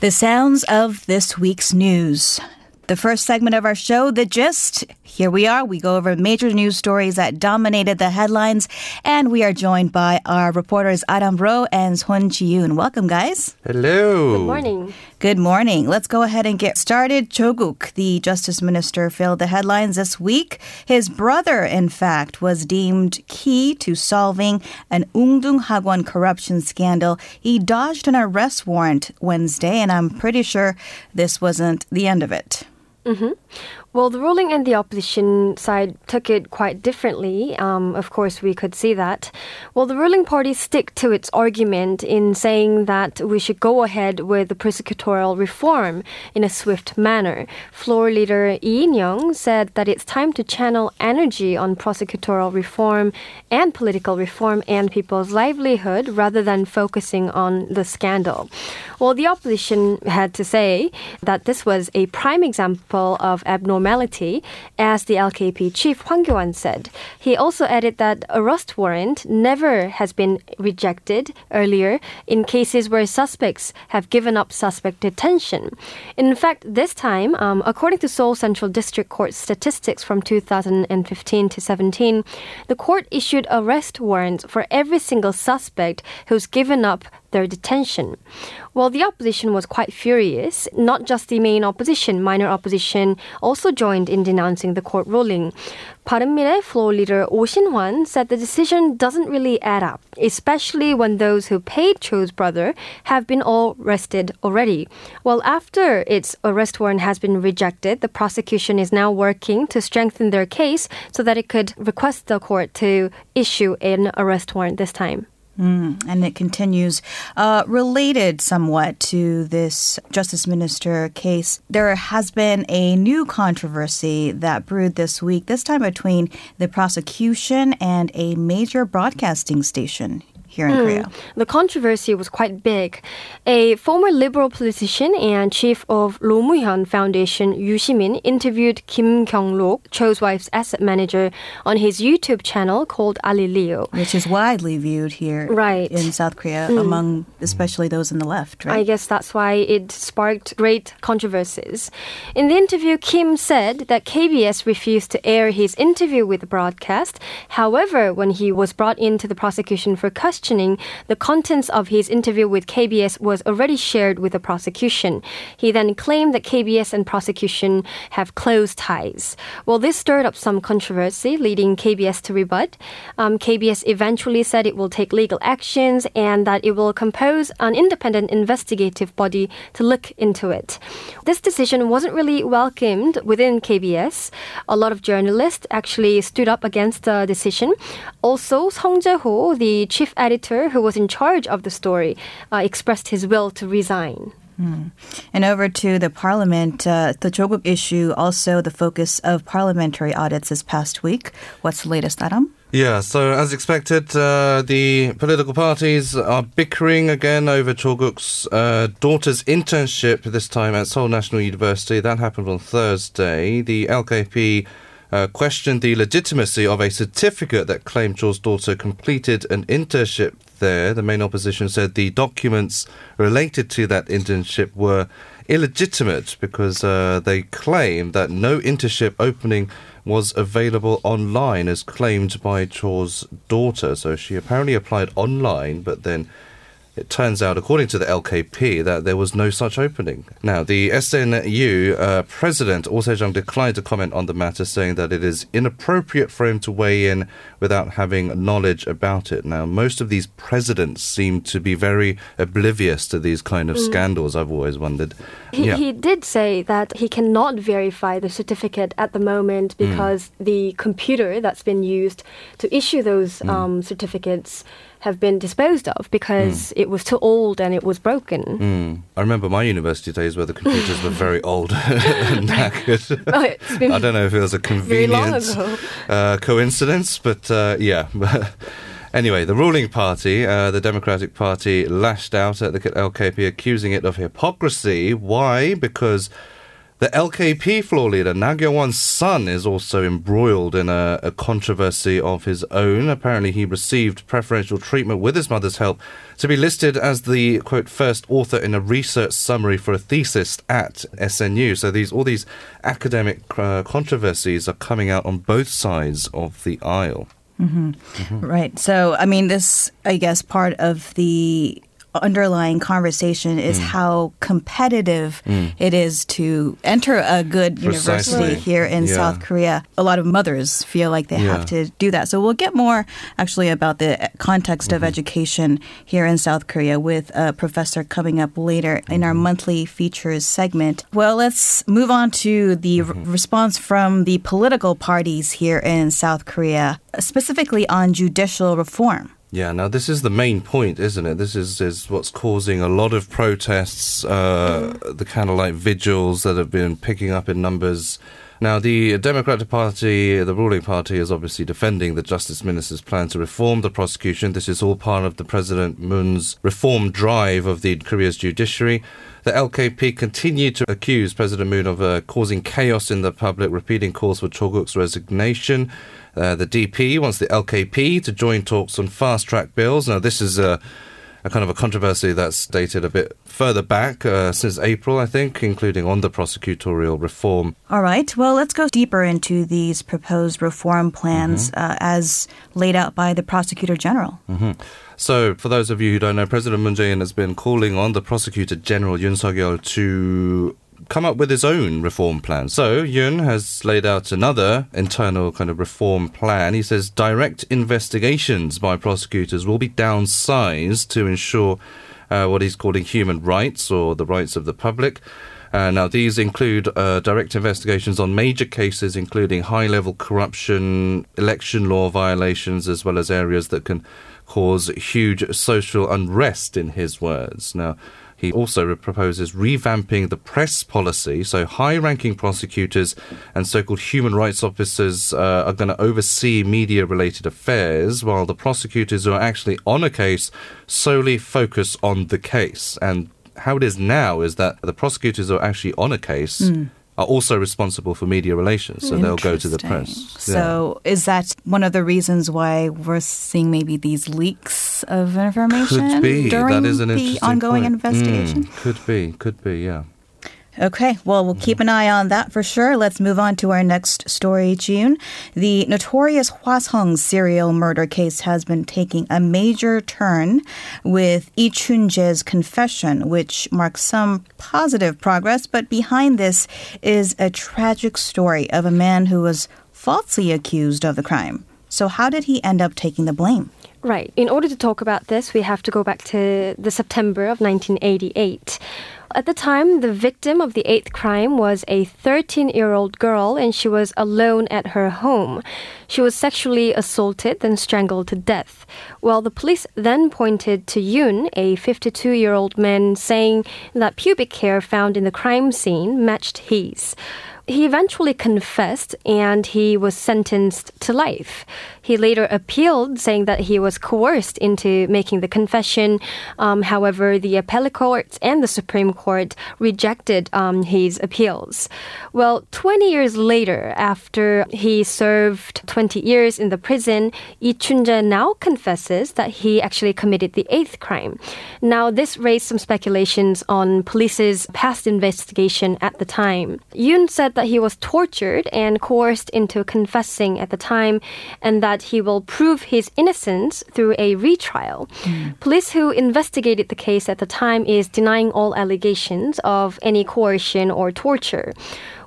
The sounds of this week's news. The first segment of our show, The Gist. Here we are. We go over major news stories that dominated the headlines, and we are joined by our reporters Adam Ro and Son Ji-yoon. Welcome, guys. Hello. Good morning. Good morning. Let's go ahead and get started. Cho Kuk, the justice minister, filled the headlines this week. His brother, in fact, was deemed key to solving an Woongdong Hakwon corruption scandal. He dodged an arrest warrant Wednesday, and I'm pretty sure this wasn't the end of it. Mm-hmm. Well, the ruling and the opposition side took it quite differently. Um, of course, we could see that. Well, the ruling party stick to its argument in saying that we should go ahead with the prosecutorial reform in a swift manner. Floor leader Lee In-young said that it's time to channel energy on prosecutorial reform and political reform and people's livelihood rather than focusing on the scandal. Well, the opposition had to say that this was a prime example of abnormal formality, as the LKP chief Hwang Kyo-an said. He also added that arrest warrant never has been rejected earlier in cases where suspects have given up suspect detention. In fact, this time, um, according to Seoul Central District Court statistics from 2015 to 17, the court issued arrest warrants for every single suspect who's given up their detention. Well, the opposition was quite furious. Not just the main opposition, minor opposition also joined in denouncing the court ruling. 바른미래 floor leader Oh Shin-hwan said the decision doesn't really add up, especially when those who paid Cho's brother have been all arrested already. Well, after its arrest warrant has been rejected, the prosecution is now working to strengthen their case so that it could request the court to issue an arrest warrant this time. Mm, and it continues. Uh, related somewhat to this Justice Minister case, there has been a new controversy that brewed this week, this time between the prosecution and a major broadcasting station here in mm. Korea. The controversy was quite big. A former liberal politician and chief of Roh Moo-hyun Foundation, Yu Shimin, interviewed Kim Kyung-lok, Cho's wife's asset manager, on his YouTube channel called Ali Alilio. Which is widely viewed here right. in South Korea, mm. among especially those in the left, right? I guess that's why it sparked great controversies. In the interview, Kim said that KBS refused to air his interview with the broadcast. However, when he was brought into the prosecution for questioning, questioning, the contents of his interview with KBS was already shared with the prosecution. He then claimed that KBS and prosecution have close ties. Well, this stirred up some controversy, leading KBS to rebut. Um, KBS eventually said it will take legal actions and that it will compose an independent investigative body to look into it. This decision wasn't really welcomed within KBS. A lot of journalists actually stood up against the decision. Also, Song Jae-ho, the chief editor editor who was in charge of the story uh, expressed his will to resign. Mm. And over to the parliament, uh, the Cho Kuk issue, also the focus of parliamentary audits this past week. What's the latest, Adam? Yeah, so as expected, uh, the political parties are bickering again over Cho Kuk's uh, daughter's internship, this time at Seoul National University. That happened on Thursday. The LKP uh, questioned the legitimacy of a certificate that claimed Cho's daughter completed an internship there. The main opposition said the documents related to that internship were illegitimate because uh, they claim that no internship opening was available online as claimed by Cho's daughter. So she apparently applied online, but then it turns out, according to the LKP, that there was no such opening. Now, the SNU uh, president, Oh Se-jung, declined to comment on the matter, saying that it is inappropriate for him to weigh in without having knowledge about it. Now, most of these presidents seem to be very oblivious to these kind of mm. scandals, I've always wondered. He, yeah. he did say that he cannot verify the certificate at the moment mm. because mm. the computer that's been used to issue those mm. um, certificates have been disposed of because mm. it was too old and it was broken. Mm. I remember my university days where the computers were very old and knackered. oh, I don't know if it was a convenient uh, coincidence, but uh, yeah. Anyway, the ruling party, uh, the Democratic Party, lashed out at the LKP, accusing it of hypocrisy. Why? Because The LKP floor leader, Na Kyung-won's son, is also embroiled in a, a, controversy of his own. Apparently, he received preferential treatment with his mother's help to be listed as the, quote, first author in a research summary for a thesis at SNU. So these all these academic uh, controversies are coming out on both sides of the aisle. Mm-hmm. Mm-hmm. Right. So, I mean, this, I guess, part of the underlying conversation is mm. how competitive mm. it is to enter a good Precisely. university here in yeah. South Korea. A lot of mothers feel like they yeah. have to do that. So we'll get more actually about the context mm-hmm. of education here in South Korea with a professor coming up later mm-hmm. in our mm-hmm. monthly features segment. Well, let's move on to the mm-hmm. r- response from the political parties here in South Korea, specifically on judicial reform. Yeah, now this is the main point, isn't it? This is, is what's causing a lot of protests, uh, the kind of like vigils that have been picking up in numbers. Now, the Democratic Party, the ruling party, is obviously defending the Justice Minister's plan to reform the prosecution. This is all part of the President Moon's reform drive of the Korea's judiciary. The LKP continued to accuse President Moon of uh, causing chaos in the public, repeating calls for Cho Kuk's resignation. Uh, the DP wants the LKP to join talks on fast track bills. Now, this is a, a kind of a controversy that's dated a bit further back uh, since April, I think, including on the prosecutorial reform. All right. Well, let's go deeper into these proposed reform plans mm-hmm. uh, as laid out by the prosecutor general. Mm-hmm. So, for those of you who don't know, President Moon Jae-in has been calling on the prosecutor general Yoon Suk-yeol to come up with his own reform plan. So Yun has laid out another internal kind of reform plan. He says direct investigations by prosecutors will be downsized to ensure uh, what he's calling human rights or the rights of the public. Uh, now, these include uh, direct investigations on major cases, including high level corruption, election law violations, as well as areas that can cause huge social unrest, in his words. Now, he also proposes revamping the press policy. So, high ranking prosecutors and so called human rights officers uh, are going to oversee media related affairs, while the prosecutors who are actually on a case solely focus on the case. And how it is now is that the prosecutors are actually on a case. Mm are also responsible for media relations, so they'll go to the press. So, yeah. is that one of the reasons why we're seeing maybe these leaks of information could be. during that is an the ongoing point. investigation? Mm, could be, could be, yeah. Okay, well, we'll keep an eye on that for sure. Let's move on to our next story, June. The notorious Hwaseong serial murder case has been taking a major turn with Lee Chun-jae's confession, which marks some positive progress. But behind this is a tragic story of a man who was falsely accused of the crime. So, how did he end up taking the blame? Right. In order to talk about this, we have to go back to the September of 1988. At the time, the victim of the eighth crime was a 13 year old girl and she was alone at her home. She was sexually assaulted and strangled to death. Well, the police then pointed to Yoon, a 52 year old man, saying that pubic hair found in the crime scene matched his. He eventually confessed and he was sentenced to life. He later appealed, saying that he was coerced into making the confession. Um, however, the appellate court and the Supreme Court rejected um, his appeals. Well, 20 years later, after he served 20 years in the prison, Lee Chun-jae now confesses that he actually committed the eighth crime. Now, this raised some speculations on police's past investigation at the time. Yoon said that he was tortured and coerced into confessing at the time, and that he will prove his innocence through a retrial. Mm. Police who investigated the case at the time is denying all allegations of any coercion or torture.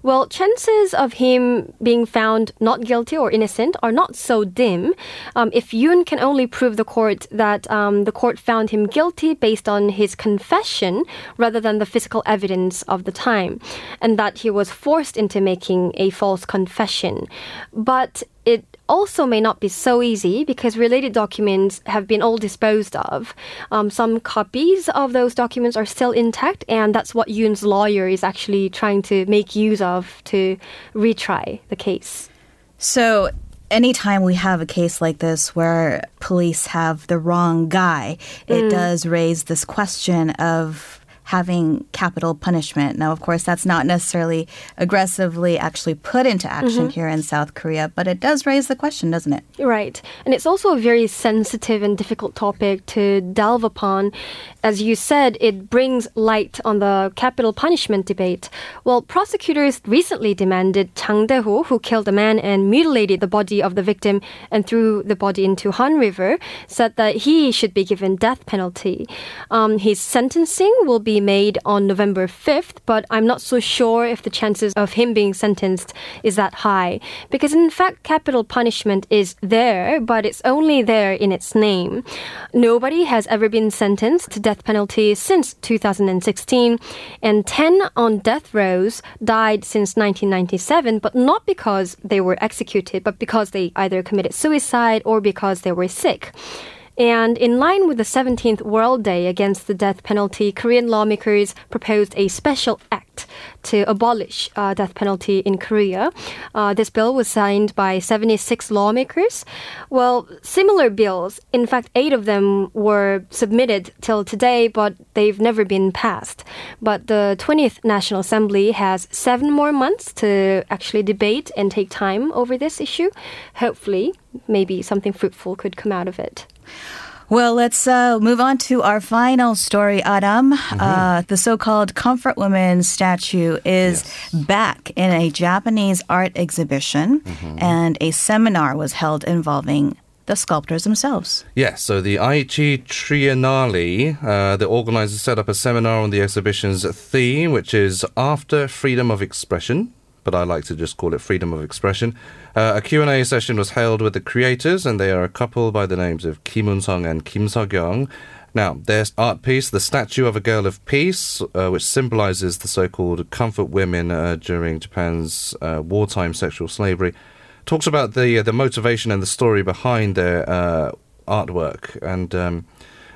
Well, chances of him being found not guilty or innocent are not so dim. Um, if Yoon can only prove the court that um, the court found him guilty based on his confession rather than the physical evidence of the time, and that he was forced into making a false confession. But it also may not be so easy because related documents have been all disposed of. Um, some copies of those documents are still intact, and that's what Yoon's lawyer is actually trying to make use of to retry the case. So, anytime we have a case like this where police have the wrong guy, it mm. does raise this question of having capital punishment. Now, of course, that's not necessarily aggressively actually put into action Mm-hmm. here in South Korea, but it does raise the question, doesn't it? Right. And it's also a very sensitive and difficult topic to delve upon. As you said, it brings light on the capital punishment debate. Well, prosecutors recently demanded Chang Dae-ho, who killed a man and mutilated the body of the victim and threw the body into Han River, said that he should be given death penalty. Um, his sentencing will be made on November 5th, but I'm not so sure if the chances of him being sentenced is that high. Because in fact, capital punishment is there, but it's only there in its name. Nobody has ever been sentenced to death penalty since 2016, and 10 on death rows died since 1997, but not because they were executed, but because they either committed suicide or because they were sick. And in line with the 17th World Day against the death penalty, Korean lawmakers proposed a special act to abolish uh, death penalty in Korea. Uh, this bill was signed by 76 lawmakers. Well, similar bills, in fact, eight of them were submitted till today, but they've never been passed. But the 20th National Assembly has seven more months to actually debate and take time over this issue. Hopefully, maybe something fruitful could come out of it. Well, let's uh, move on to our final story, Adam. Mm-hmm. Uh, the so called Comfort Woman statue is back in a Japanese art exhibition, Mm-hmm. and a seminar was held involving the sculptors themselves. Yes, so the Aichi Triennale, uh, the organizers set up a seminar on the exhibition's theme, which is After Freedom of Expression, but I like to just call it Freedom of Expression. Uh, a Q&A session was held with the creators, and they are a couple by the names of Kim Eun-sung and Kim Seo-kyung. Now, their art piece, The Statue of a Girl of Peace, uh, which symbolizes the so-called comfort women uh, during Japan's uh, wartime sexual slavery, talks about the uh, the motivation and the story behind their uh, artwork. And um,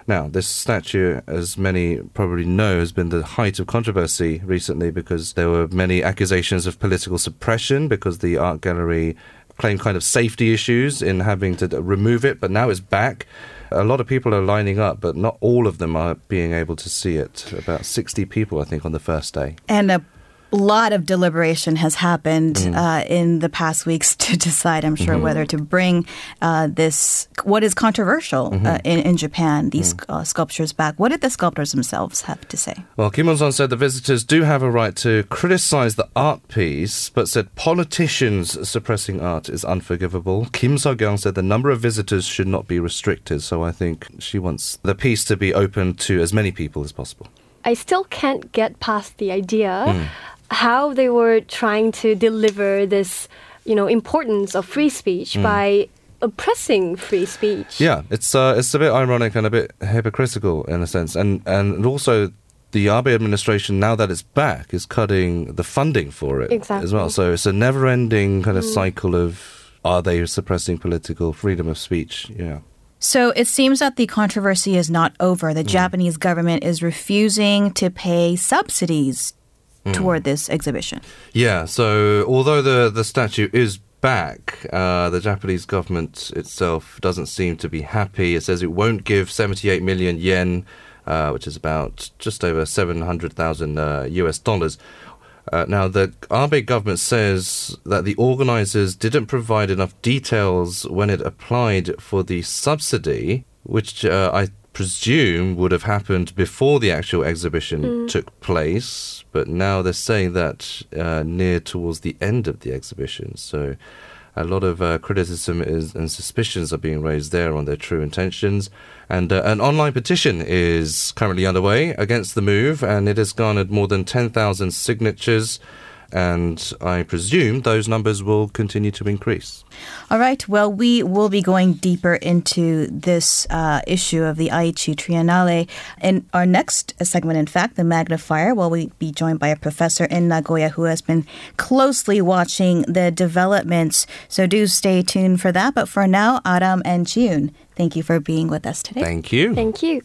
now, this statue, as many probably know, has been the height of controversy recently because there were many accusations of political suppression because the art gallery claimed kind of safety issues in having to remove it. But now it's back. A lot of people are lining up, but not all of them are being able to see it. About 60 people, I think, on the first day. And a lot of deliberation has happened Mm. uh, in the past weeks to decide, I'm Mm-hmm. sure, whether to bring uh, this, what is controversial Mm-hmm. uh, in, in Japan, these Mm. uh, sculptures back. What did the sculptors themselves have to say? Well, Kim Eun-sung said the visitors do have a right to criticize the art piece, but said politicians suppressing art is unforgivable. Kim Seo-kyung said the number of visitors should not be restricted, so I think she wants the piece to be open to as many people as possible. I still can't get past the idea how they were trying to deliver this, you know, importance of free speech by oppressing free speech. Yeah, it's uh, it's a bit ironic and a bit hypocritical in a sense, and and also the Abe administration now that it's back is cutting the funding for it as well. So it's a never-ending kind of cycle of are they suppressing political freedom of speech? Yeah. So it seems that the controversy is not over. Mm. The Japanese government is refusing to pay subsidies Mm. toward this exhibition. Yeah, so although the, the statue is back, uh, the Japanese government itself doesn't seem to be happy. It says it won't give 78 million yen, uh, which is about just over 700,000 uh, US dollars. Uh, now, the Abe government says that the organizers didn't provide enough details when it applied for the subsidy, which uh, I presume would have happened before the actual exhibition took place. But now they're saying that uh, near towards the end of the exhibition. So a lot of uh, criticism is, and suspicions are being raised there on their true intentions. And uh, an online petition is currently underway against the move, and it has garnered more than 10,000 signatures. And I presume those numbers will continue to increase. All right. Well, we will be going deeper into this uh, issue of the Aichi Triennale in our next segment. In fact, the magnifier. Well, we'll be joined by a professor in Nagoya who has been closely watching the developments. So do stay tuned for that. But for now, Adam and June, thank you for being with us today. Thank you. Thank you.